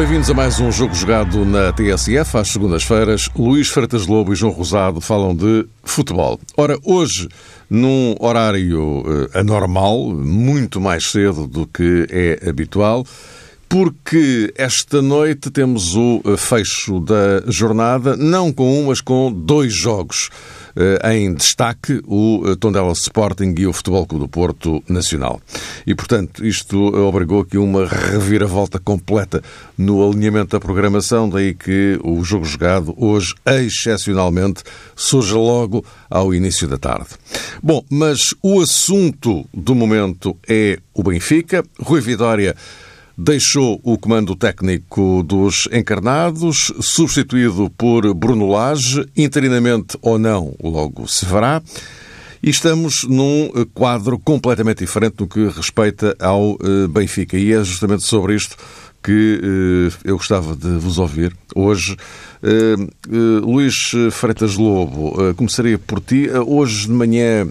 Bem-vindos a mais um jogo jogado na TSF. Às segundas-feiras, Luís Freitas Lobo e João Rosado falam de futebol. Ora, hoje, num horário uh, anormal, muito mais cedo do que é habitual, porque esta noite temos o eh, fecho da jornada, não com um, mas com dois jogos. Eh, em destaque o eh, Tondela Sporting e o Futebol Clube do Porto Nacional. E, portanto, isto obrigou aqui uma reviravolta completa no alinhamento da programação, daí que o jogo jogado hoje, excepcionalmente, surge logo ao início da tarde. Bom, mas o assunto do momento é o Benfica. Rui Vitória deixou o comando técnico dos encarnados, substituído por Bruno Lage, interinamente ou não, logo se verá. E estamos num quadro completamente diferente no que respeita ao eh, Benfica. E é justamente sobre isto que eh, eu gostava de vos ouvir hoje. Uh, Luís Freitas Lobo, começaria por ti. hoje de manhã,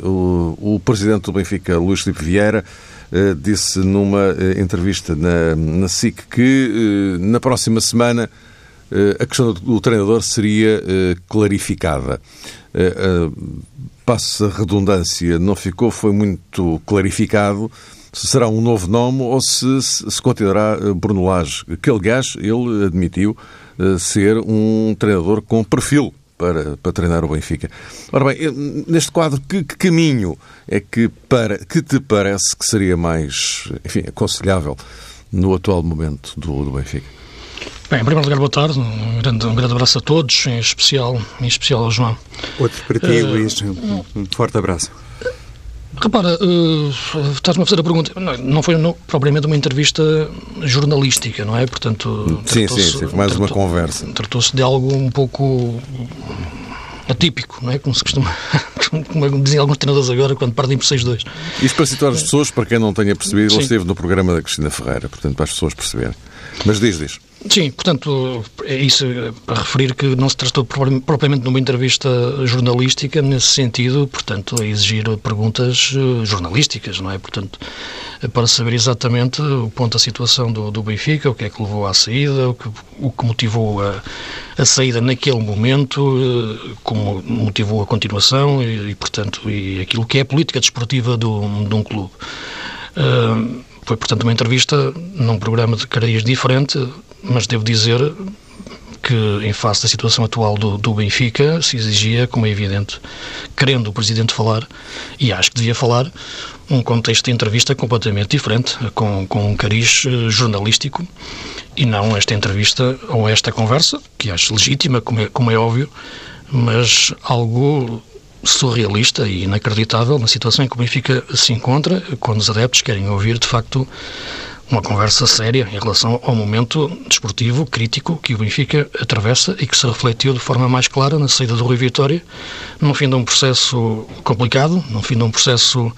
o, presidente do Benfica, Luís Filipe Vieira, eh, disse numa eh, entrevista na, na SIC que eh, na próxima semana a questão do treinador seria clarificada. Passa redundância, não ficou, foi muito clarificado se será um novo nome ou se se continuará Bruno Lage, que aliás ele admitiu ser um treinador com perfil para, para treinar o Benfica. Ora bem, neste quadro, que, que, caminho é que, para, que te parece que seria mais enfim, aconselhável no atual momento do, do Benfica? Bem, em primeiro lugar, boa tarde. Um grande, um grande abraço a todos, em especial, em especial ao João. Outro para ti, uh, Luís. Um forte abraço. Repara, uh, estás-me a fazer a pergunta. Não, não foi no, propriamente uma entrevista jornalística, não é? Portanto, sim, sim, sim, foi mais uma conversa. Tratou-se de algo um pouco atípico, não é? Como se costuma, como dizem alguns treinadores agora quando perdem por 6-2. Isto para situar as pessoas, para quem não tenha percebido, ele esteve no programa da Cristina Ferreira, portanto, para as pessoas perceberem. Mas diz, diz. Sim, portanto, é isso para referir que não se tratou propriamente de uma entrevista jornalística nesse sentido, portanto, a exigir perguntas eh, jornalísticas, não é? Portanto, para saber exatamente o ponto da situação do, do Benfica, o que é que levou à saída, o que, o que motivou a, a saída naquele momento, eh, como motivou a continuação e, e, portanto, e aquilo que é a política desportiva do, de um clube. Uh, foi, portanto, uma entrevista num programa de cararias diferente, mas devo dizer que, em face da situação atual do, do, Benfica, se exigia, como é evidente, querendo o Presidente falar, e acho que devia falar, um contexto de entrevista completamente diferente, com, com um cariz eh, jornalístico, e não esta entrevista ou esta conversa, que acho legítima, como é, como é óbvio, mas algo surrealista e inacreditável na situação em que o Benfica se encontra, quando os adeptos querem ouvir, de facto, uma conversa séria em relação ao momento desportivo crítico que o Benfica atravessa e que se refletiu de forma mais clara na saída do Rui Vitória, no fim de um processo complicado, no fim de um processo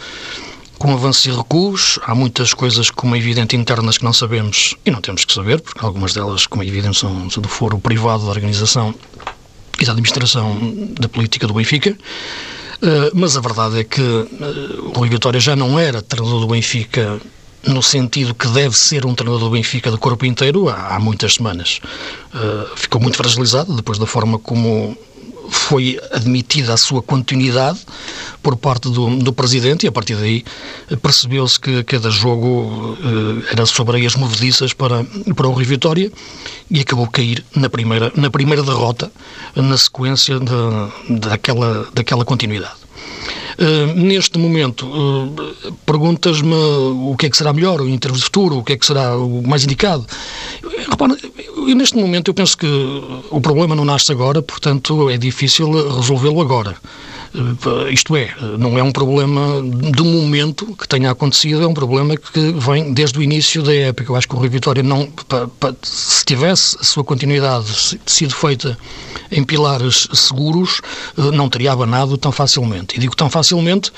com avanços e recuos. Há muitas coisas, como é evidente, internas que não sabemos e não temos que saber, porque algumas delas, como é evidente, são do foro privado da organização e da administração da política do Benfica. Uh, mas a verdade é que uh, o Rui Vitória já não era treinador do Benfica no sentido que deve ser um treinador do Benfica de corpo inteiro há, há muitas semanas. Uh, ficou muito fragilizado depois da forma como foi admitida a sua continuidade por parte do, do Presidente e a partir daí percebeu-se que cada jogo eh, era sobre as movediças para, para o Rio Vitória e acabou cair na primeira, na primeira derrota na sequência de, daquela, daquela continuidade. Uh, neste momento, uh, perguntas-me o que é que será melhor, o intervalo futuro, o que é que será o mais indicado. Repara, neste momento eu penso que o problema não nasce agora, portanto é difícil resolvê-lo agora. Uh, isto é, não é um problema do momento que tenha acontecido, é um problema que vem desde o início da época. Eu acho que o Rio Vitória não, pa, pa, se tivesse a sua continuidade sido feita em pilares seguros, uh, não teria abanado tão facilmente. E digo tão facilmente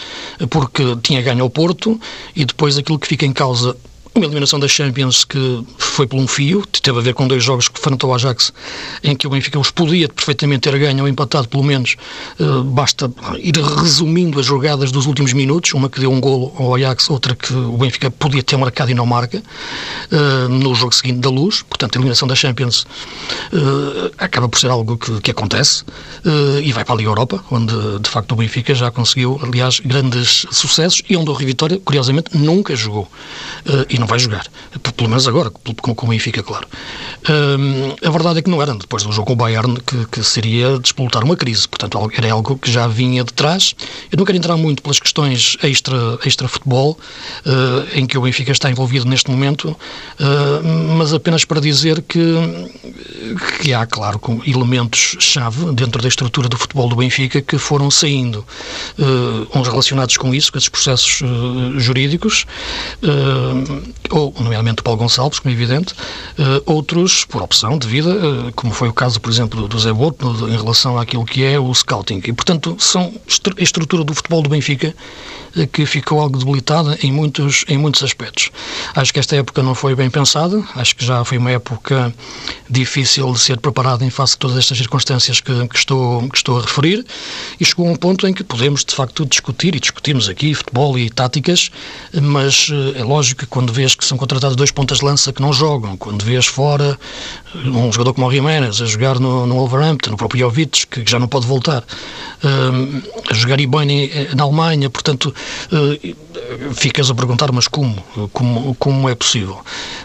porque tinha ganho ao Porto e depois aquilo que fica em causa uma eliminação da Champions que foi por um fio, teve a ver com dois jogos que frente ao Ajax, em que o Benfica os podia perfeitamente ter ganho ou empatado, pelo menos. Uh, basta ir resumindo as jogadas dos últimos minutos, uma que deu um golo ao Ajax, outra que o Benfica podia ter marcado e não marca, uh, no jogo seguinte da Luz. Portanto, a eliminação da Champions uh, acaba por ser algo que, que acontece e vai para a Liga Europa, onde de facto o Benfica já conseguiu, aliás, grandes sucessos e onde o Rio Vitória, curiosamente, nunca jogou. Não vai jogar. Pelo menos agora, com o Benfica, claro. a verdade é que não era depois do jogo com o Bayern que, que seria despolutar uma crise. Portanto, era algo que já vinha de trás. Eu não quero entrar muito pelas questões extra, extra uh, em que o Benfica está envolvido neste momento, uh, mas apenas para dizer que, que há, claro, elementos-chave dentro da estrutura do futebol do Benfica que foram saindo, uh, uns relacionados com isso, com esses processos jurídicos, ou, nomeadamente, Paulo Gonçalves, como é evidente, outros por opção de vida, como foi o caso, por exemplo, do Zé Boto, em relação àquilo que é o scouting. E, portanto, são a estrutura do futebol do Benfica eh, que ficou algo debilitada em muitos, em muitos aspectos. Acho que esta época não foi bem pensada, acho que já foi uma época difícil de ser preparada em face de todas estas circunstâncias que, que, estou, que estou a referir e chegou a um ponto em que podemos, de facto, discutir e discutimos aqui futebol e táticas, mas eh, é lógico que quando vês que são contratados dois pontas de lança que não jogam, quando vês fora um jogador como o Jiménez a jogar no, no Wolverhampton, o próprio Jovic, que já não pode voltar, uh, a jogar bem na Alemanha, portanto, ficas a perguntar, mas como? Como, como é possível?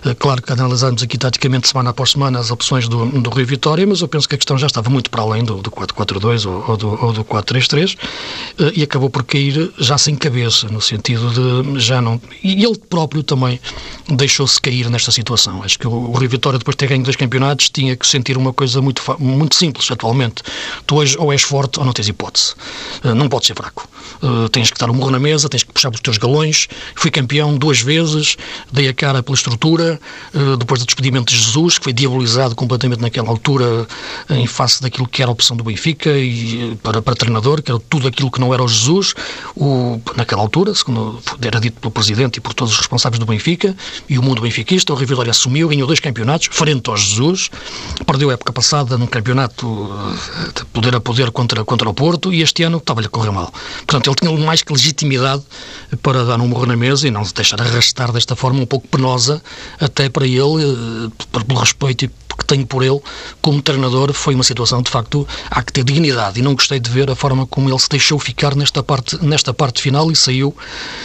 Uh, claro que analisamos aqui taticamente semana após semana as opções do, do Rio Vitória, mas eu penso que a questão já estava muito para além do, do 4-4-2 ou, ou, do, ou do 4-3-3 e acabou por cair já sem cabeça, no sentido de já não. E ele próprio também deixou-se cair nesta situação. Acho que o, o Rio Vitória, depois de ter ganho dois campeonatos, tinha que sentir uma coisa muito, muito simples atualmente. Tu hoje ou és forte ou não tens hipótese. Não podes ser fraco. Uh, tens que dar um morro na mesa, tens que puxar pelos teus galões. Fui campeão duas vezes, dei a cara pela estrutura, uh, depois do despedimento de Jesus, que foi diabolizado completamente naquela altura em face daquilo que era a opção do Benfica e para, para treinador, que era tudo aquilo que não era o Jesus, o, naquela altura, segundo era dito pelo Presidente e por todos os responsáveis do Benfica, e o mundo benfiquista, o Rio assumiu, ganhou dois campeonatos, frente ao Jesus, perdeu a época passada num campeonato eh, de poder a poder contra, contra o Porto, e este ano estava-lhe a correr mal. Portanto, ele tinha mais que legitimidade para dar um morro na mesa e não se deixar arrastar desta forma um pouco penosa, até para ele, eh, pelo respeito que tenho por ele como treinador foi uma situação de facto há que ter dignidade. E não gostei de ver a forma como ele se deixou ficar nesta parte nesta parte final e saiu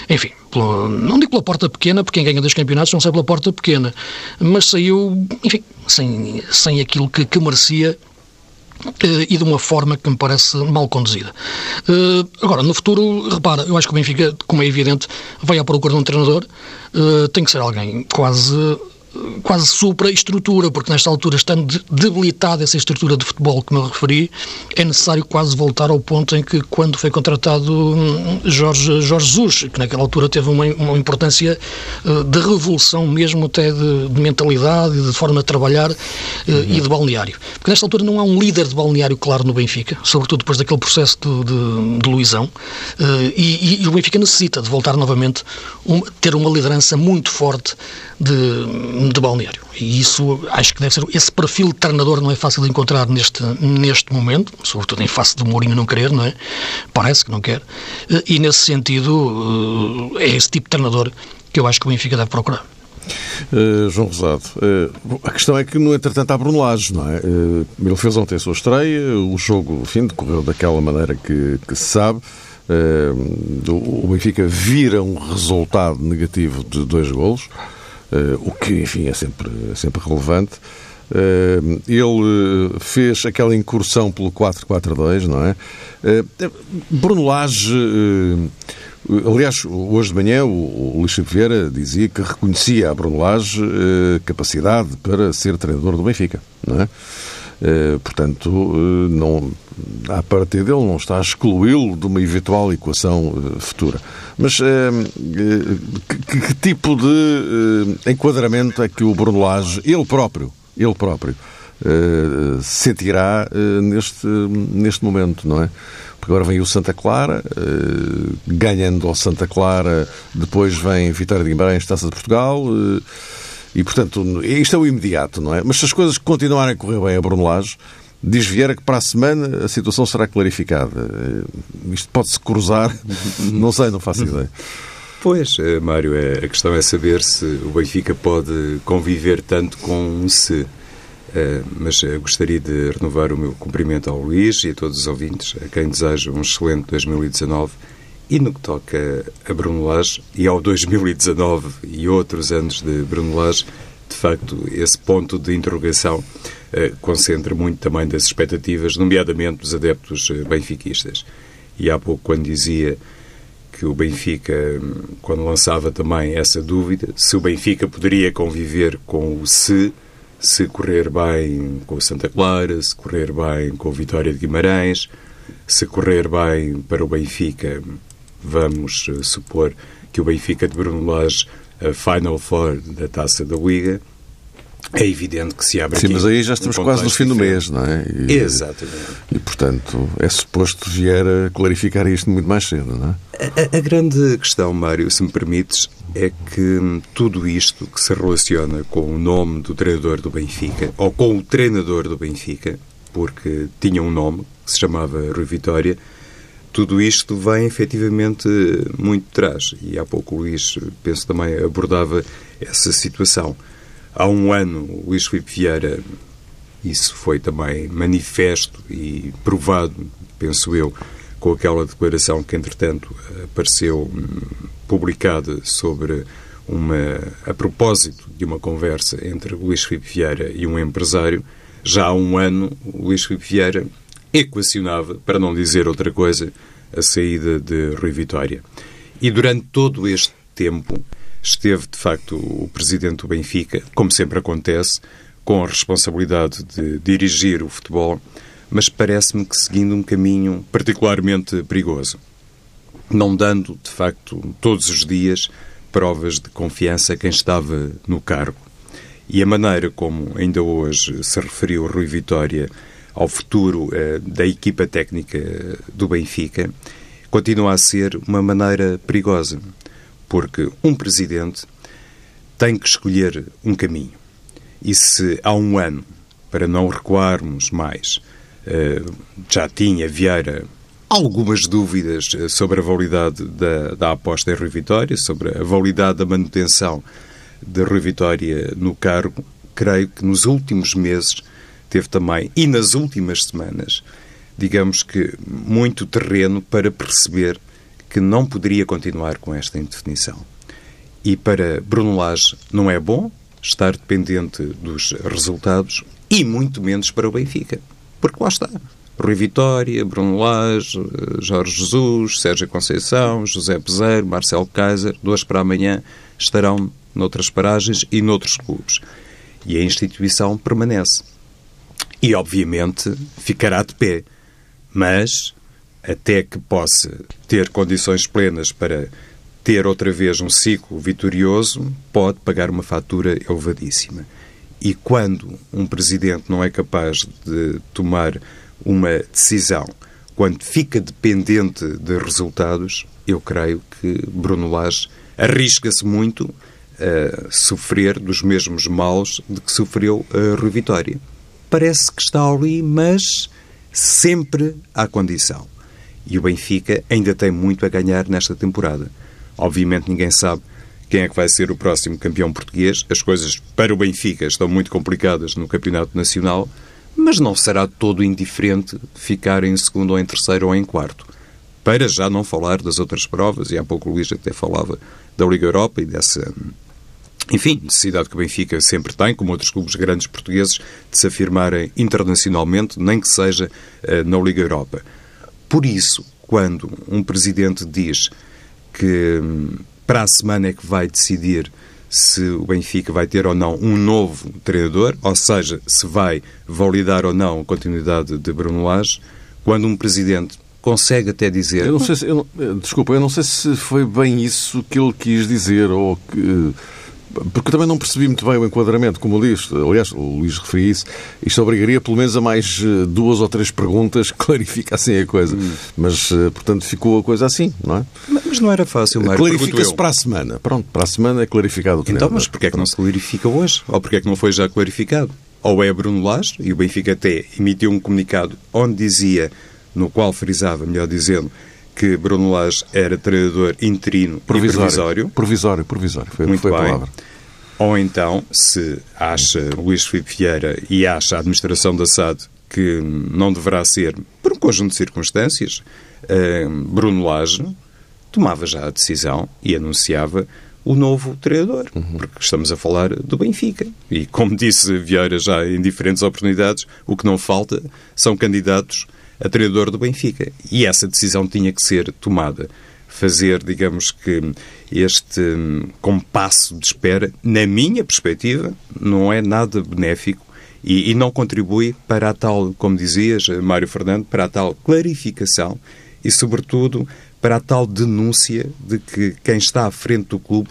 enfim pela, não digo pela porta pequena porque quem ganha dois campeonatos não sai pela porta pequena mas saiu enfim sem sem aquilo que, que merecia e de uma forma que me parece mal conduzida. Eh, agora, no futuro, repara, eu acho que o Benfica, como é evidente, vai à procura de um treinador, eh, tem que ser alguém quase quase supra-estrutura, porque nesta altura, estando debilitada essa estrutura de futebol que me referi, é necessário quase voltar ao ponto em que, quando foi contratado hum, Jorge, Jorge Jesus, que naquela altura teve uma, uma importância uh, de revolução mesmo até de, de mentalidade, de forma de trabalhar uh, uhum. e de balneário. Porque nesta altura não há um líder de balneário claro no Benfica, sobretudo depois daquele processo de, de, de Luizão, uh, e, e, o Benfica necessita de voltar novamente, um, ter uma liderança muito forte de, de balneário. E isso acho que deve ser. Esse perfil de treinador não é fácil de encontrar neste, neste momento, sobretudo em face do Mourinho não querer, não é? Parece que não quer. E nesse sentido, é esse tipo de treinador que eu acho que o Benfica deve procurar. Uh, João Rosado, uh, a questão é que, no entretanto, há Bruno Lage, não é? Uh, ele fez ontem a sua estreia, o jogo, enfim, decorreu daquela maneira que, que se sabe. o Benfica vira um resultado negativo de dois golos. Uh, o que, enfim, é sempre, é sempre relevante. Uh, ele fez aquela incursão pelo 4-4-2, não é? Bruno Lage, aliás, hoje de manhã o, Luís Vieira dizia que reconhecia a Bruno Lage capacidade para ser treinador do Benfica, não é? Eh, portanto, uh, não, a partir dele não está a excluí-lo de uma eventual equação uh, futura. Mas que, que, tipo de enquadramento é que o Bruno Lage, ele próprio, ele próprio, sentirá neste, neste momento, não é? porque agora vem o Santa Clara, ganhando ao Santa Clara, depois vem Vitória de Guimarães, Taça de Portugal, e portanto, isto é o imediato, não é? Mas se as coisas continuarem a correr bem a Brunelage, diz Vieira que para a semana a situação será clarificada. Isto pode-se cruzar, não sei, não faço ideia. Pois, Mário, a questão é saber se o Benfica pode conviver tanto com um se. Uh, mas gostaria de renovar o meu cumprimento ao Luís e a todos os ouvintes, a quem desejo um excelente 2019 e no que toca a Brunelage e ao 2019 e outros anos de Brunelage, de facto, esse ponto de interrogação uh, concentra muito também das expectativas, nomeadamente dos adeptos benfiquistas. E há pouco, quando dizia que o Benfica, quando lançava também essa dúvida, se o Benfica poderia conviver com o se se correr bem com o Santa Clara, se correr bem com o Vitória de Guimarães, se correr bem para o Benfica, vamos eh, supor que o Benfica de Bruno Lage a Final Four da Taça da Liga, é evidente que se abre Sim, mas aí já estamos um quase no fim do mês, não é? E, Exatamente. E, portanto, é suposto vier a clarificar isto muito mais cedo, não é? A, a, grande questão, Mário, se me permites, é que tudo isto que se relaciona com o nome do treinador do Benfica, ou com o treinador do Benfica, porque tinha um nome, que se chamava Rui Vitória, tudo isto vem efetivamente muito de trás. E há pouco o Luís, penso também, abordava essa situação. Há um ano, o Luís Filipe Vieira, isso foi também manifesto e provado, penso eu, com aquela declaração que, entretanto, apareceu hum, publicada sobre uma, a propósito de uma conversa entre Luís Filipe Vieira e um empresário. Já há um ano, o Luís Filipe Vieira equacionava, para não dizer outra coisa, a saída de Rui Vitória. E durante todo este tempo, esteve, de facto, o presidente do Benfica, como sempre acontece, com a responsabilidade de dirigir o futebol, mas parece-me que seguindo um caminho particularmente perigoso. Não dando, de facto, todos os dias provas de confiança a quem estava no cargo. E a maneira como ainda hoje se referiu Rui Vitória ao futuro eh, da equipa técnica do Benfica continua a ser uma maneira perigosa porque um presidente tem que escolher um caminho. E se há um ano, para não recuarmos mais, eh, já tinha Vieira algumas dúvidas eh, sobre a validade da, da aposta em Rui Vitória, sobre a validade da manutenção de Rui Vitória no cargo, creio que nos últimos meses teve também, e nas últimas semanas, digamos que muito terreno para perceber que não poderia continuar com esta indefinição. E para Bruno Lage não é bom estar dependente dos resultados e muito menos para o Benfica. Porque lá está. Rui Vitória, Bruno Lage, Jorge Jesus, Sérgio Conceição, José Peseiro, Marcelo Kaiser, duas para amanhã, estarão noutras paragens e noutros clubes. E a instituição permanece. E, obviamente, ficará de pé. Mas até que possa ter condições plenas para ter outra vez um ciclo vitorioso, pode pagar uma fatura elevadíssima. E quando um presidente não é capaz de tomar uma decisão, quando fica dependente de resultados, eu creio que Bruno Lage arrisca-se muito a sofrer dos mesmos males de que sofreu a Rui Vitória. Parece que está ali, mas sempre à condição e o Benfica ainda tem muito a ganhar nesta temporada. Obviamente ninguém sabe quem é que vai ser o próximo campeão português. As coisas para o Benfica estão muito complicadas no Campeonato Nacional, mas não será todo indiferente ficar em segundo ou em terceiro ou em quarto. Para já não falar das outras provas, e há pouco o Luís até falava da Liga Europa e dessa, enfim, necessidade que o Benfica sempre tem, como outros clubes grandes portugueses, de se afirmarem internacionalmente, nem que seja uh, na Liga Europa. Por isso, quando um presidente diz que hum, para a semana é que vai decidir se o Benfica vai ter ou não um novo treinador, ou seja, se vai validar ou não a continuidade de Bruno Lage, quando um presidente consegue até dizer... Eu não sei se, eu, desculpa, eu não sei se foi bem isso que ele quis dizer, ou que porque também não percebi muito bem o enquadramento, como disse. Aliás, o Luís referia isso. Isto obrigaria pelo menos a mais eh, duas ou três perguntas que clarificassem a coisa. Hum. Mas, eh, portanto, ficou a coisa assim, não é? Mas não era fácil, Mário. Clarifica-se para a semana. Pronto, para a semana é clarificado o tema. Então, mas porquê é que não se clarifica hoje? Ou porquê é que não foi já clarificado? Ou é Bruno Lage, e o Benfica até emitiu um comunicado onde dizia, no qual frisava, melhor dizendo, que Bruno Lage era treinador interino provisório. provisório. Provisório, provisório. Foi, Muito foi a palavra. Ou então, se acha Luís Filipe Vieira e acha a administração da SAD que não deverá ser, por um conjunto de circunstâncias, uh, Bruno Lage tomava já a decisão e anunciava o novo treinador, uhum. porque estamos a falar do Benfica. E, como disse Vieira já em diferentes oportunidades, o que não falta são candidatos a treinador do Benfica. E essa decisão tinha que ser tomada. Fazer, digamos que, este hum, compasso de espera, na minha perspectiva, não é nada benéfico e, e, não contribui para a tal, como dizias, Mário Fernando, para a tal clarificação e, sobretudo, para a tal denúncia de que quem está à frente do clube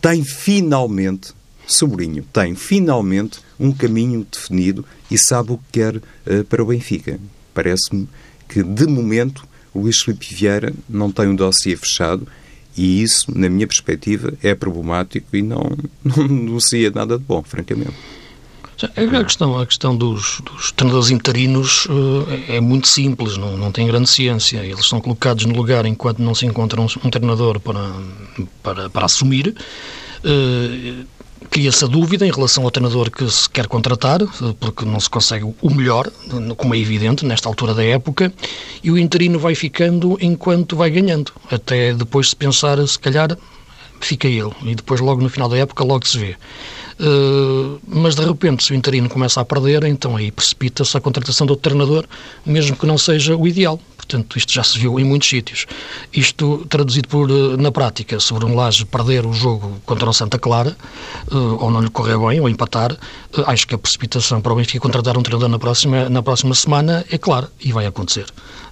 tem finalmente, sobrinho, tem finalmente um caminho definido e sabe o que quer uh, para o Benfica. Parece-me que, de momento, Luís Filipe Vieira não tem um dossiê fechado e isso, na minha perspectiva, é problemático e não, não anuncia nada de bom, francamente. A questão, a questão dos, dos treinadores interinos uh, é muito simples, não, não tem grande ciência. Eles são colocados no lugar enquanto não se encontra um, um treinador para, para, para assumir. Uh, Cria-se a dúvida em relação ao treinador que se quer contratar, porque não se consegue o melhor, como é evidente, nesta altura da época, e o interino vai ficando enquanto vai ganhando, até depois se pensar, se calhar, fica ele, e depois logo no final da época logo se vê. Uh, mas de repente, se o interino começa a perder, então aí precipita-se a contratação do treinador, mesmo que não seja o ideal. Portanto, isto já se viu em muitos sítios. Isto traduzido por, eh, na prática, sobre um Laje perder o jogo contra o Santa Clara, uh, ou não lhe correr bem, ou empatar, acho que a precipitação para o Benfica contratar um treinador na próxima, na próxima semana é clara e vai acontecer.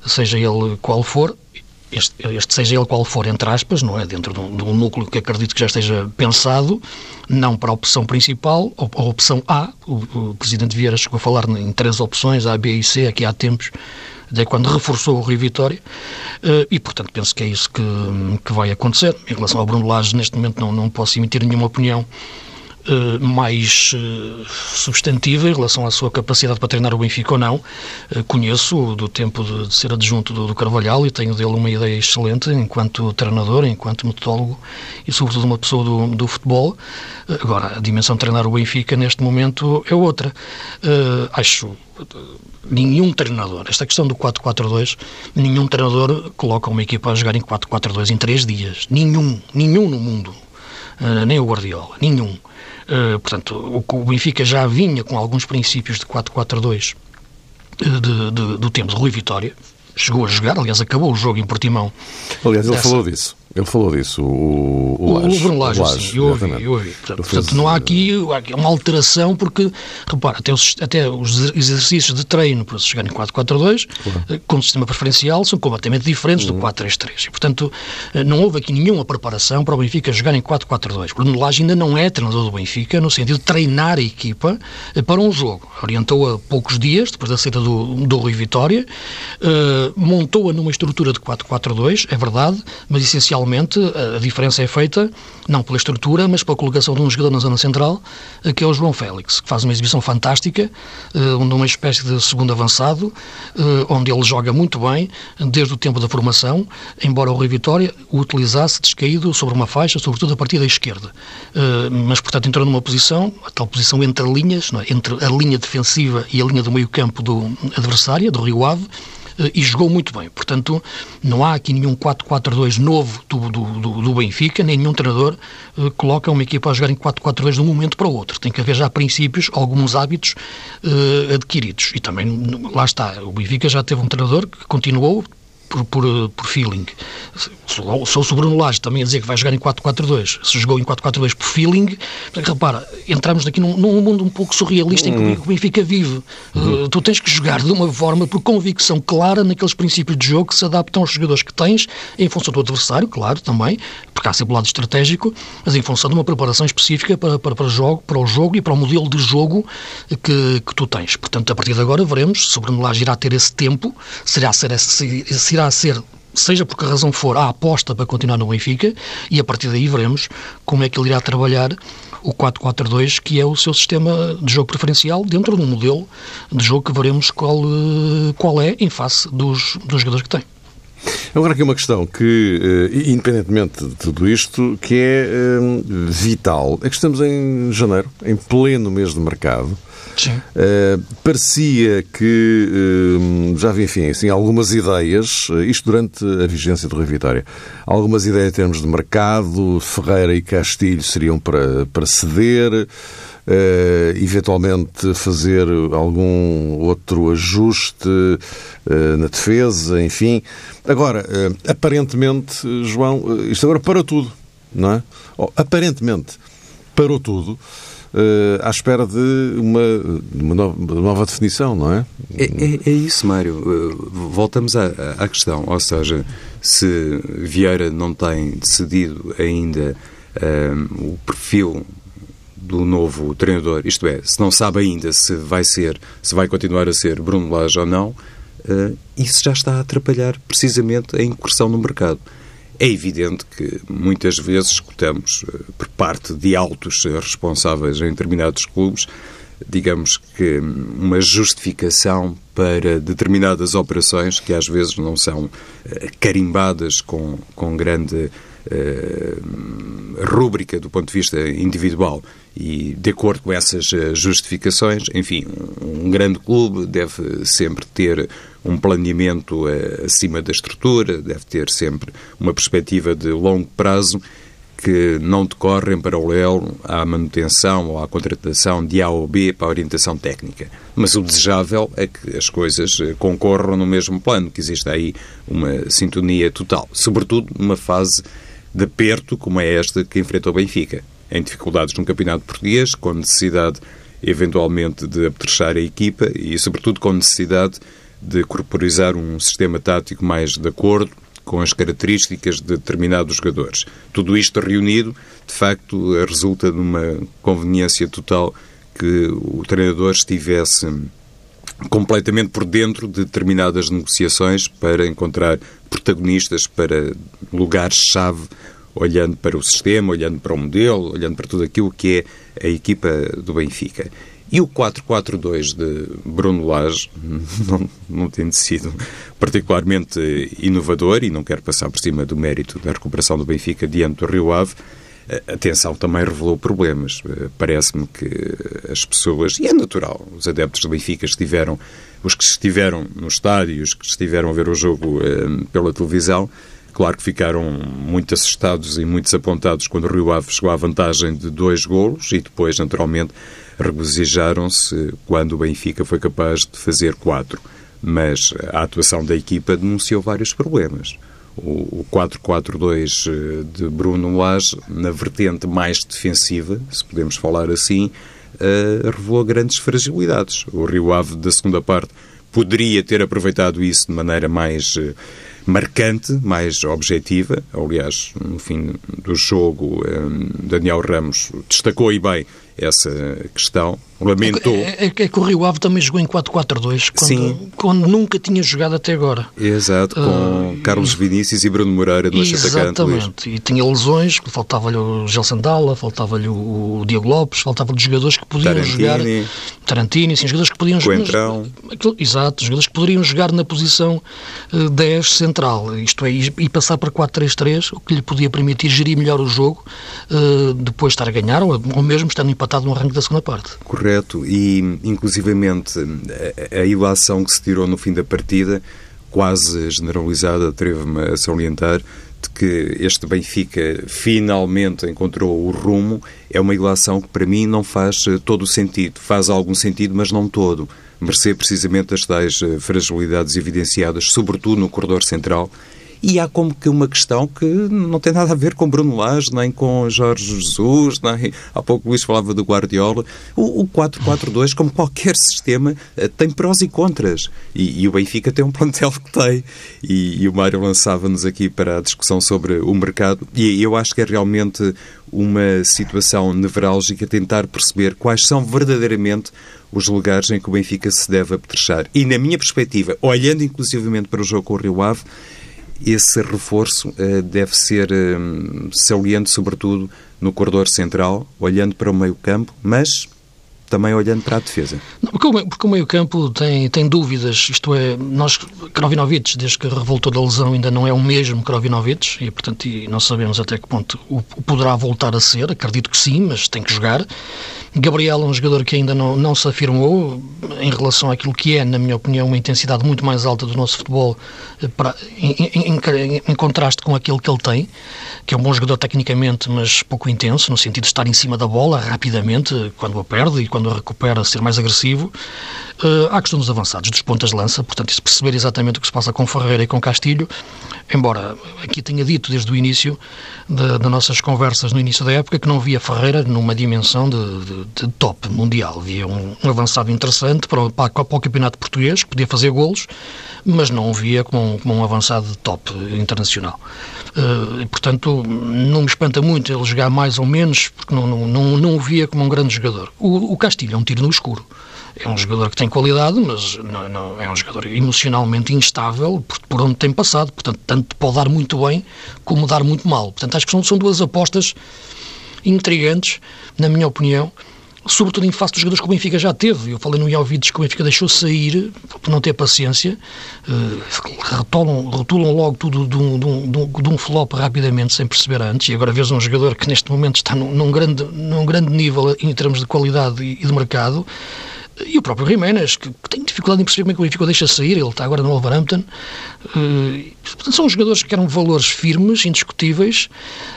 Seja ele qual for, este, este, seja ele qual for, entre aspas, não é? Dentro de um, de um, núcleo que acredito que já esteja pensado, não para a opção principal, ou a opção A. O, o Presidente Vieira chegou a falar em três opções, A, B e C, aqui há tempos, de quando reforçou o Rio Vitória, uh, e portanto penso que é isso que, que vai acontecer. Em relação ao Bruno Lage, neste momento não, não posso emitir nenhuma opinião eh, mais uh, substantiva em relação à sua capacidade para treinar o Benfica ou não. Uh, conheço do tempo de, ser adjunto do, do, Carvalhal e tenho dele uma ideia excelente enquanto treinador, enquanto metodólogo e, sobretudo, uma pessoa do, do futebol. agora, a dimensão de treinar o Benfica neste momento é outra. acho nenhum treinador, esta questão do 4-4-2, nenhum treinador coloca uma equipa a jogar em 4-4-2 em três dias. Nenhum, nenhum no mundo. Uh, nem o Guardiola, nenhum. Uh, portanto, o, o Benfica já vinha com alguns princípios de 4-4-2 uh, de, de, do tempo de Rui Vitória, chegou a jogar, aliás, acabou o jogo em Portimão. Aliás, ele dessa... falou disso. Ele falou disso, o, o, o, o Bruno sim, eu ouvi, eu ouvi. Portanto, não há aqui uma alteração, porque, repara, até os, até os exercícios de treino para se chegar em 4-4-2, claro. Eh, com o sistema preferencial, são completamente diferentes uhum. do 4-3-3. E, portanto, eh, não houve aqui nenhuma preparação para o Benfica jogar em 4-4-2. Bruno Lage ainda não é treinador do Benfica, no sentido de treinar a equipa eh, para um jogo. Orientou-a poucos dias, depois da saída do, do Rui Vitória, uh, montou-a numa estrutura de 4-4-2, é verdade, mas essencialmente realmente a diferença é feita não pela estrutura, mas pela colocação de um jogador na zona central, eh, que é o João Félix, que faz uma exibição fantástica, numa eh, espécie de segundo avançado, eh, onde ele joga muito bem, desde o tempo da formação, embora o Rui Vitória o utilizasse descaído sobre uma faixa, sobretudo a partir da esquerda. Mas, portanto, entrou numa posição, a tal posição entre linhas, é? entre a linha defensiva e a linha do meio campo do adversário, do Rio Ave, e jogou muito bem. Portanto, não há aqui nenhum 4-4-2 novo do, do, do, do, Benfica, nem nenhum treinador uh, coloca uma equipa a jogar em 4-4-2 de um momento para o outro. Tem que haver já princípios, alguns hábitos uh, adquiridos. E também, lá está, o Benfica já teve um treinador que continuou por, por, por feeling. Sou o Bruno Lage também a dizer que vai jogar em 4-4-2. Se jogou em 4-4-2 por feeling, repara, entramos aqui num, num mundo um pouco surrealista em que o Benfica vive. Uhum. Uh, tu tens que jogar de uma forma por convicção clara naqueles princípios de jogo que se adaptam aos jogadores que tens, em função do adversário, claro, também, porque há sempre o lado estratégico, mas em função de uma preparação específica para, para, para, o, jogo, para o jogo e para o modelo de jogo que, que tu tens. Portanto, a partir de agora veremos se o Bruno Lage irá ter esse tempo, será ser, se, se irá ser seja por que razão for, a aposta para continuar no Benfica e a partir daí veremos como é que ele irá trabalhar o 4-4-2, que é o seu sistema de jogo preferencial, dentro de um modelo de jogo que veremos qual, eh, qual é em face dos, dos jogadores que tem. Agora aqui uma questão que, eh, independentemente de tudo isto, que é eh, vital. É que estamos em janeiro, em pleno mês de mercado. Uh, parecia que uh, já havia, enfim, assim, algumas ideias, uh, isto durante a vigência do Rui Vitória, algumas ideias em termos de mercado, Ferreira e Castilho seriam para, para ceder, eventualmente fazer algum outro ajuste na defesa, enfim. Agora, aparentemente, João, isto agora para tudo, não é? Oh, aparentemente parou tudo uh, à espera de uma, uma, nova, definição, não é? É, é, é isso, Mário. Uh, voltamos à, à, questão. Ou seja, se Vieira não tem decidido ainda uh, o perfil do novo treinador, isto é, se não sabe ainda se vai ser, se vai continuar a ser Bruno Lage ou não, isso já está a atrapalhar precisamente a incursão no mercado. É evidente que muitas vezes escutamos eh, por parte de altos responsáveis em determinados clubes, digamos que uma justificação para determinadas operações que às vezes não são eh, carimbadas com, com grande uh, rúbrica do ponto de vista individual. E de acordo com essas justificações, enfim, um grande clube deve sempre ter um planeamento uh, acima da estrutura, deve ter sempre uma perspectiva de longo prazo que não decorre em paralelo à manutenção ou à contratação de A ou B para a orientação técnica. Mas o desejável é que as coisas eh, concorram no mesmo plano, que existe aí uma sintonia total, sobretudo numa fase de aperto como é esta que enfrentou o Benfica, em dificuldades no campeonato português, com necessidade eventualmente de apetrechar a equipa e, sobretudo, com necessidade de corporizar um sistema tático mais de acordo com as características de determinados jogadores. Tudo isto reunido, de facto, resulta numa conveniência total que o treinador estivesse completamente por dentro de determinadas negociações para encontrar protagonistas para lugares-chave, olhando para o sistema, olhando para o modelo, olhando para tudo aquilo que é a equipa do Benfica. E o 4-4-2 de Bruno Lage não, não tem sido particularmente inovador e não quero passar por cima do mérito da recuperação do Benfica diante do Rio Ave. A atenção também revelou problemas. Eh, parece-me que as pessoas, e é natural, os adeptos do Benfica estiveram, os que estiveram no estádio, os que estiveram a ver o jogo eh, pela televisão, Claro que ficaram muito assustados e muito desapontados quando o Rio Ave chegou à vantagem de dois golos e depois, naturalmente, regozijaram-se quando o Benfica foi capaz de fazer quatro. Mas a atuação da equipa denunciou vários problemas. O 4-4-2 eh, de Bruno Lage, na vertente mais defensiva, se podemos falar assim, uh, revelou grandes fragilidades. O Rio Ave, da segunda parte, poderia ter aproveitado isso de maneira mais uh, marcante, mais objetiva. Aliás, no fim do jogo, um, Daniel Ramos destacou e bem essa questão. Lamentou. É, é, é, que o Rio Ave também jogou em 4-4-2, quando, quando, nunca tinha jogado até agora. Exato, com uh, Carlos Vinícius e Bruno Moreira no. Exatamente, e tinha lesões, faltava-lhe o Gel Sandala, faltava-lhe o, Diego Lopes, faltava-lhe jogadores que podiam Tarantini, jogar. Tarantini, sim, jogadores que podiam jogar. Exato, jogadores que poderiam jogar na posição uh, eh, 10 central, isto é, e passar para 4-3-3, o que lhe podia permitir gerir melhor o jogo, uh, depois estar a ganhar, ou, ou mesmo estando empatado no arranque da segunda parte. Correto correto e, inclusivamente, a, ilação que se tirou no fim da partida, quase generalizada, atrevo-me a salientar, de que este Benfica finalmente encontrou o rumo é uma ilação que para mim não faz eh, todo o sentido. Faz algum sentido, mas não todo. Mercê precisamente das tais eh, fragilidades evidenciadas, sobretudo no corredor central, e há como que uma questão que não tem nada a ver com Bruno Lage, nem com Jorge Jesus, nem... Há pouco o Luís falava do Guardiola. O, o 4-4-2, como qualquer sistema, eh, tem prós e contras. E, e, o Benfica tem um plantel que tem. E, e o Mário lançava-nos aqui para a discussão sobre o mercado. E eu acho que é realmente uma situação nevrálgica tentar perceber quais são verdadeiramente os lugares em que o Benfica se deve apetrechar. E, na minha perspectiva, olhando inclusivamente para o jogo com o Rio Ave, esse reforço uh, deve ser um, saliente, sobretudo no corredor central, olhando para o meio-campo, mas também olhando para a defesa. Não, porque, o, porque o meio-campo tem, tem dúvidas, isto é, nós, Krovinovic, desde que revoltou da lesão, ainda não é o mesmo Krovinovic, e portanto e não sabemos até que ponto o, poderá voltar a ser, acredito que sim, mas tem que jogar. Gabriel é um jogador que ainda não, não se afirmou em relação àquilo que é, na minha opinião, uma intensidade muito mais alta do nosso futebol eh, para, em, em, em, em, contraste com aquilo que ele tem, que é um bom jogador tecnicamente, mas pouco intenso, no sentido de estar em cima da bola rapidamente, quando a perde e quando a recupera, ser mais agressivo. Uh, há a questão dos avançados, dos pontas de lança, portanto, isso perceber exatamente o que se passa com Ferreira e com Castilho, embora aqui tenha dito desde o início das nossas conversas, no início da época, que não via Ferreira numa dimensão de, de, de top mundial. Via um, um avançado interessante para o, para, para o campeonato português, podia fazer golos, mas não via como um, como um avançado top internacional. Uh, e, portanto, não me espanta muito ele jogar mais ou menos, porque não, não, não, não o via como um grande jogador. O, o Castilho é um tiro no escuro é um jogador que tem qualidade, mas não, não, é um jogador emocionalmente instável por, por, onde tem passado. Portanto, tanto pode dar muito bem como dar muito mal. Portanto, acho que são, são duas apostas intrigantes, na minha opinião, sobretudo em face dos jogadores que o Benfica já teve. Eu falei no Iovides que o Benfica deixou sair por não ter paciência, uh, rotulam, rotulam logo tudo de um, de, um, de um, flop rapidamente, sem perceber antes, e agora vês um jogador que neste momento está num, num grande, num grande nível em termos de qualidade e, e de mercado, e o próprio Jiménez, que, que tem dificuldade em perceber como é que o Benfica deixa sair, ele está agora no Wolverhampton. Uh, portanto, são jogadores que eram valores firmes, indiscutíveis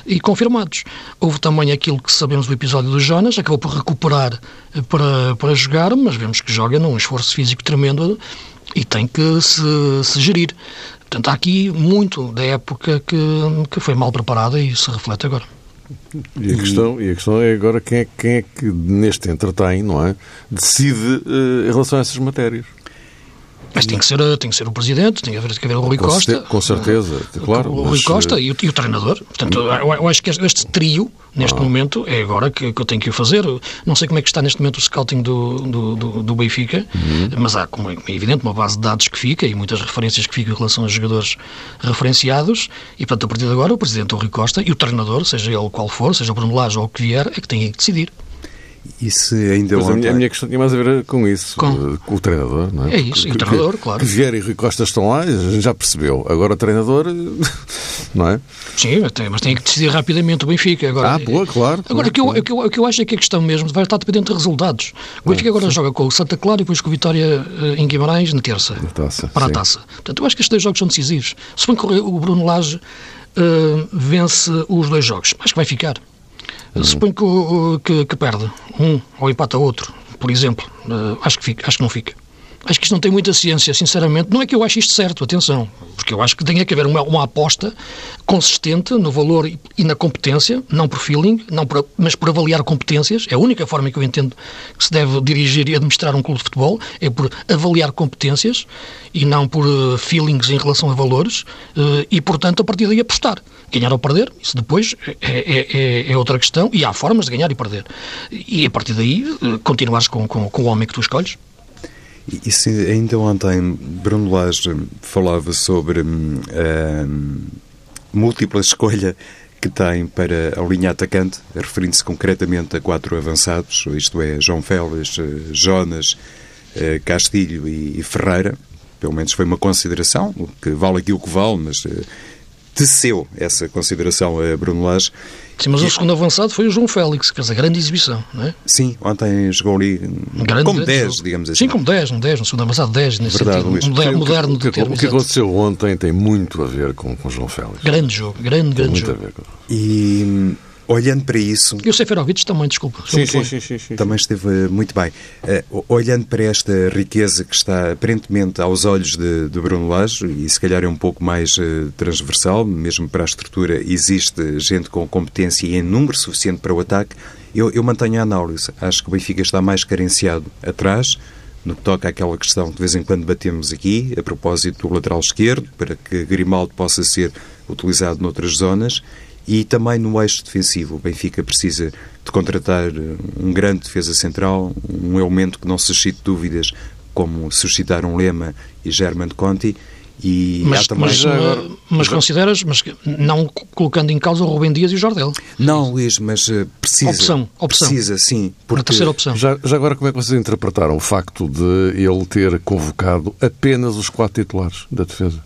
e confirmados. Houve também aquilo que sabemos do episódio do Jonas, acabou por recuperar eh, para, para jogar, mas vemos que joga num esforço físico tremendo e tem que se, se gerir. Portanto, há aqui muito da época que, que foi mal preparada e se reflete agora. E a, questão, e a questão é agora quem é, quem é que neste entretém, não é? Decide uh, em relação a essas matérias. Mas tem que ser, tem que ser o Presidente, tem que haver, tem que haver o Rui com Costa. Com certeza, claro. O, Rui Costa e o, e o, treinador. Portanto, eu, eu, acho que este trio, neste ah. momento, é agora que, que, eu tenho que o fazer. Não sei como é que está neste momento o scouting do, do, do, do Benfica, uhum. mas há, como é evidente, uma base de dados que fica e muitas referências que ficam em relação aos jogadores referenciados. E, portanto, a partir de agora, o Presidente, Rui Costa, e o treinador, seja ele qual for, seja o Bruno Lage ou o que vier, é que têm que decidir. E se ainda pois ontem... A minha questão tinha mais a ver com isso, com, eh, com o treinador, não é? É isso, que, o treinador, que, claro. Que Vieira e Rui Costa estão lá, já percebeu. Agora o treinador, não é? Sim, mas tem que decidir rapidamente o Benfica. Agora, ah, boa, claro. Agora, o, que eu, o, que que eu acho é que a questão mesmo vai estar dependente de resultados. O Benfica agora sim. joga com o Santa Clara e depois com o Vitória eh, em Guimarães na terça. Na taça, para sim. a taça. Portanto, eu acho que estes dois jogos são decisivos. Suponho que o Bruno Lage uh, vence os dois jogos. Acho que vai ficar. Hum. Suponho que, que, que, perde um ou empata outro, por exemplo. Uh, acho, que fica, acho que não fica. Acho que isto não tem muita ciência, sinceramente. Não é que eu ache isto certo, atenção, porque eu acho que tem que haver uma, uma aposta consistente no valor e na competência, não por feeling, não por, mas por avaliar competências. É a única forma que eu entendo que se deve dirigir e administrar um clube de futebol, é por avaliar competências e não por uh, feelings em relação a valores uh, e, portanto, a partir daí apostar. Ganhar ou perder, isso depois é, é, é, é outra questão e há formas de ganhar e perder. E a partir daí uh, continuares com, com, com o homem que tu escolhes. E se ainda ontem Bruno Lage falava sobre a hum, múltipla escolha que tem para a linha atacante, referindo-se concretamente a quatro avançados, isto é, João Félix, eh, Jonas, eh, Castilho e Ferreira. Pelo menos foi uma consideração, que vale aquilo que vale, mas eh, teceu essa consideração a Bruno Lage. Sim, mas o segundo avançado foi o João Félix, que fez a grande exibição, não é? Sim, ontem jogou ali grande, como grande 10, jogo. digamos assim. Sim, como 10, um 10, no segundo avançado 10, nesse Verdade, sentido. Luís. Moderno, moderno o que, do termo. o que aconteceu ontem tem muito a ver com, com João Félix. Grande jogo, grande, Tem grande muito a jogo. ver com... E olhando para isso, E o Seferovic também, desculpa. Sim, sim, sim, sim, sim. também esteve muito bem. Eh, olhando para esta riqueza que está aparentemente aos olhos de, de Bruno Lage, e se calhar é um pouco mais eh, transversal, mesmo para a estrutura, existe gente com competência e em número suficiente para o ataque, eu, eu mantenho a análise. Acho que o Benfica está mais carenciado atrás, no que toca àquela questão que de vez em quando batemos aqui, a propósito do lateral esquerdo, para que Grimaldo possa ser utilizado noutras zonas, e também no eixo defensivo. O Benfica precisa de contratar eh, um grande defesa central, um elemento que não suscite dúvidas, como suscitaram Lema e German Conti. E Mas, também... mas, mas, consideras, mas não co- colocando em causa o Rubem Dias e o Jordel. Não, Luís, mas eh, precisa. Opção, opção. Precisa, sim. A Porque terceira opção. Já, já agora, como é que vocês interpretaram o facto de ele ter convocado apenas os quatro titulares da defesa?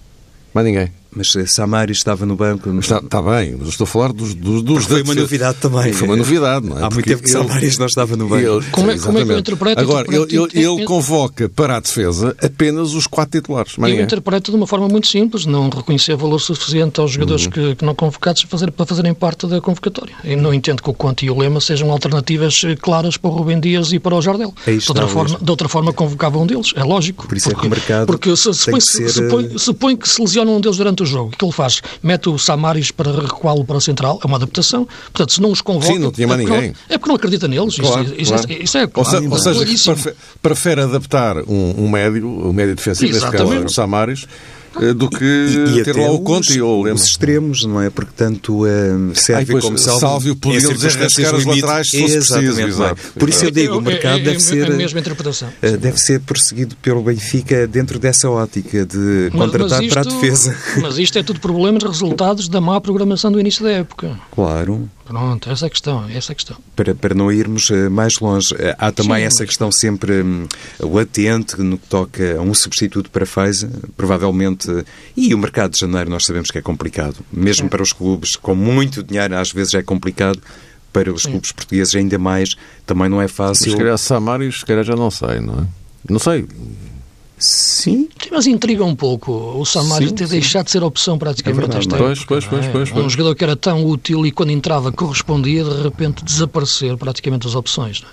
Mais ninguém. Mas eh, Samari estava no banco. Está, está bem, mas eu estou a falar dos, dos, dos Porque foi uma novidade também. Foi uma novidade, não é? Há muito Porque tempo que Samaris não estava no banco. ele- Como é- como é que eu interpreto? Agora, Interpreto- ele, ele, ele convoca para a defesa apenas os quatro titulares. Eu ninguém. interpreto de uma forma muito simples, não reconhecer valor suficiente aos jogadores Uhum. que, que não convocados para, fazer, para fazerem parte da convocatória. Eu não entendo que o Conte e o Lema sejam alternativas eh, claras para o Rubem Dias e para o Jardel. Aí De outra, forma, de outra forma convocava um deles, é lógico. Por isso é que porque, o mercado Porque se, se põe, que se, ser, se põe- eh, se põe que se lesiona um deles durante o jogo, o que ele faz? Mete o Samaris para recuá-lo para a central, é uma adaptação. Portanto, se não os convoca... Sim, não tinha mais é porque ninguém. Não, é porque não acredita neles. Isso- Claro, isso, claro. é, isso é Ou, claro, se- ou seja, prefere adaptar um, um médio, um médio defensivo, neste caso o Samaris, do que E, e ter lá o Conte ou o Lema. Os extremos, não é? Porque tanto eh, serve Ai, como salve. Lhes circunstâncias arriscar os laterais se fosse preciso, é? exato. Por isso eu digo, o mercado deve ser. eh, Deve ser perseguido pelo Benfica dentro dessa ótica de contratar para a defesa. Mas isto é tudo problemas resultados da má programação do início da época. Claro, Pronto, essa é a questão, essa é a questão. para, para não irmos eh, mais longe. Eh, Há também Sim, essa mas- questão sempre hum, latente no que toca a um substituto para Feza, provavelmente. E o mercado de janeiro nós sabemos que é complicado. Mesmo para os clubes com muito dinheiro, às vezes é complicado. Para os clubes portugueses, ainda mais, também não é Mas fácil. se calhar Samaris, se calhar já não sei, não é? Não sei. Sim, Sim, mas intriga um pouco o Samaris Sim, ter sim. deixado de ser opção praticamente É verdade, é? época, Pois, pois, é? pois, pois, Um pois. jogador que era tão útil e quando entrava correspondia, de repente desaparecer praticamente as opções. Não é?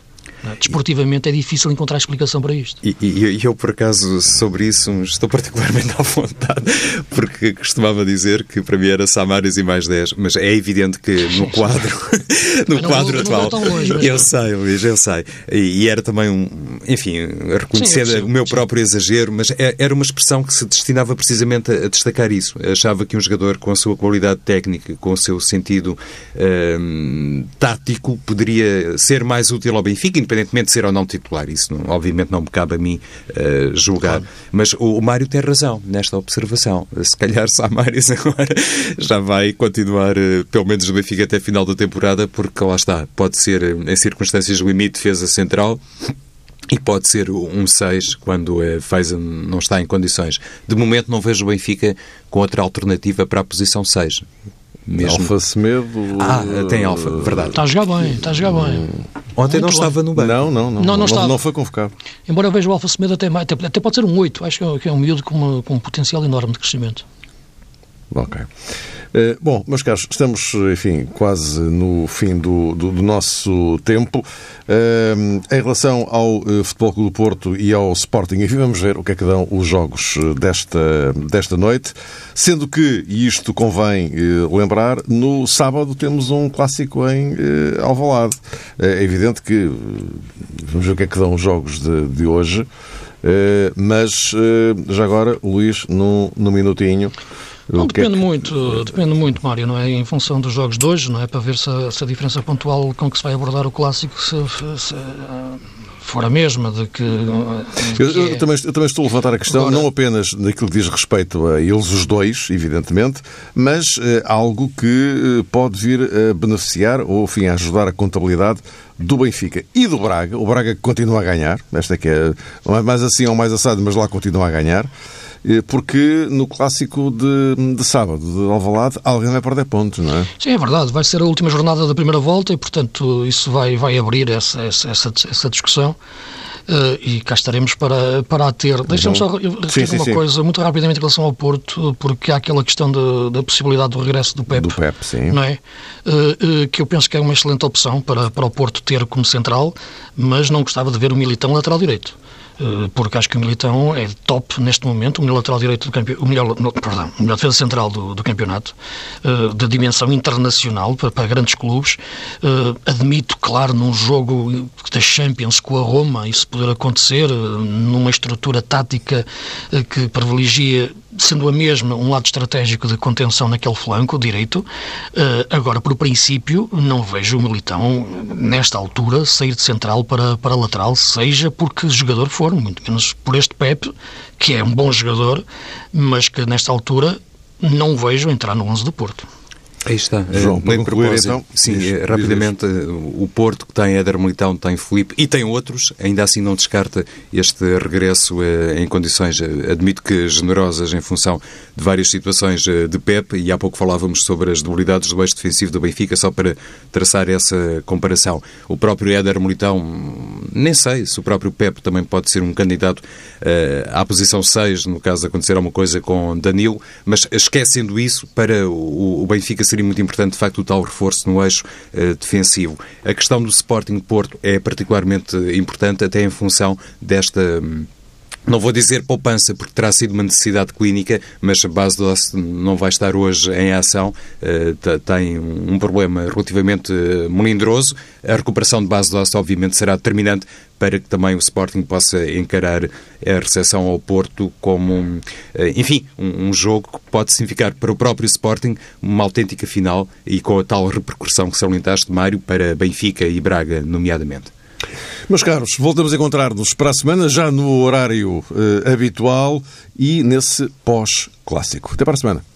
É? Desportivamente é difícil encontrar explicação para isto. E, e- eu, por acaso, sobre isso estou particularmente à vontade, porque costumava dizer que para mim era Samaris e mais 10, mas é evidente que no quadro, no não quadro atual, longe, eu não. sei, Luís, eu sei. E, era também um, enfim, Sim, percebo, o meu sim. próprio exagero, mas é- era uma expressão que se destinava precisamente a, destacar isso. Achava que um jogador com a sua qualidade técnica, com o seu sentido hum, tático, poderia ser mais útil ao Benfica, independentemente de ser ou não titular. Isso, não- obviamente, não me cabe a mim eh, julgar. Mas o, o Mário tem razão nesta observação. Se calhar Samaris agora já vai continuar, eh, pelo menos no Benfica, até final da temporada, porque lá está, pode ser eh, em circunstâncias limite defesa central. E pode ser um 6 quando a Feza não está em condições. De momento não vejo o Benfica com outra alternativa para a posição 6. Mesmo. Alfa Semedo. Ah, tem Alfa, verdade. Está a jogar bem, está a jogar bem. Ontem não Muito estava no banco. Não, não, não. Não, não estava. não foi convocado. Embora eu veja o Alfa Semedo até, mais, até, até pode ser um 8, acho que é, que é um miúdo com, uma- com um potencial enorme de crescimento. Ok. Eh, bom, meus caros, estamos, enfim, quase no fim do, do, do nosso tempo. Eh, em relação ao eh, Futebol Clube do Porto e ao Sporting, enfim, vamos ver o que é que dão os jogos desta, desta noite. Sendo que, e isto convém lembrar, no sábado temos um clássico em Alvalade. É evidente que vamos ver o que é que dão os jogos de, de hoje. Mas, já agora, Luís, num, num minutinho. Não, é depende que- muito, depende muito, Mário, não é? Em função dos jogos de hoje, não é? Para ver se a, se a diferença pontual com que se vai abordar o clássico se, se, ah, for a mesma, de que. de Eu, que eu é- também, eu também estou a levantar a questão, Agora- não apenas naquilo que diz respeito a eles os dois, evidentemente, mas eh, algo que eh, pode vir a beneficiar ou, enfim, a ajudar a contabilidade do Benfica e do Braga. O Braga continua a ganhar, esta é que é mais assim ou mais assado, mas lá continua a ganhar. Eh, porque no clássico de, de sábado, de Alvalade, alguém vai perder pontos, não é? Sim, é verdade. Vai ser a última jornada da primeira volta e, portanto, isso vai, vai abrir essa, essa, essa, essa discussão. Uh, e cá estaremos para, para a ter. Deixa-me só referir uma sim. coisa muito rapidamente em relação ao Porto, porque há aquela questão de, da possibilidade do regresso do Pep. Do Pep, sim. Não é? Uh, uh, que eu penso que é uma excelente opção para, para o Porto ter como central, mas não gostava de ver o Militão lateral direito. Eh, porque acho que o Militão é top neste momento, o melhor lateral direito do campeonato, o melhor, perdão, o melhor defesa central do, do campeonato, uh, de dimensão internacional para, para grandes clubes. Uh, admito, claro, num jogo da Champions com a Roma, isso poder acontecer, numa estrutura tática que privilegia sendo a mesma um lado estratégico de contenção naquele flanco direito. agora, por princípio, não vejo o Militão, nesta altura, sair de central para, para lateral, seja porque jogador for for, muito menos por este Pepe, que é um bom jogador, mas que nesta altura não vejo entrar no 11 do Porto. Aí está. João, Bem concluir, então, sim, diz, eh, rapidamente, diz. Eh, o Porto, que tem Éder Militão, tem Felipe e tem outros, ainda assim não descarta este regresso eh, em condições, admito que generosas, em função de várias situações de Pep, e há pouco falávamos sobre as debilidades do eixo defensivo do Benfica, só para traçar essa comparação. O próprio Éder Militão, nem sei se o próprio Pep também pode ser um candidato à posição 6, no caso de acontecer alguma coisa com Danilo, mas esquecendo isso, para o Benfica seria muito importante, de facto, o tal reforço no eixo uh, defensivo. A questão do Sporting Porto é particularmente importante, até em função desta. Um, não vou dizer poupança, porque terá sido uma necessidade clínica, mas a base doce não vai estar hoje em ação, uh, tem um problema relativamente uh, melindroso. A recuperação de base doce, obviamente, será determinante para que também o Sporting possa encarar a recepção ao Porto como, uh, enfim, um, um, jogo que pode significar para o próprio Sporting uma autêntica final e com a tal repercussão que salientaste, Mário, para Benfica e Braga, nomeadamente. Meus caros, voltamos a encontrar-nos para a semana, já no horário uh, habitual e nesse pós-clássico. Até para a semana.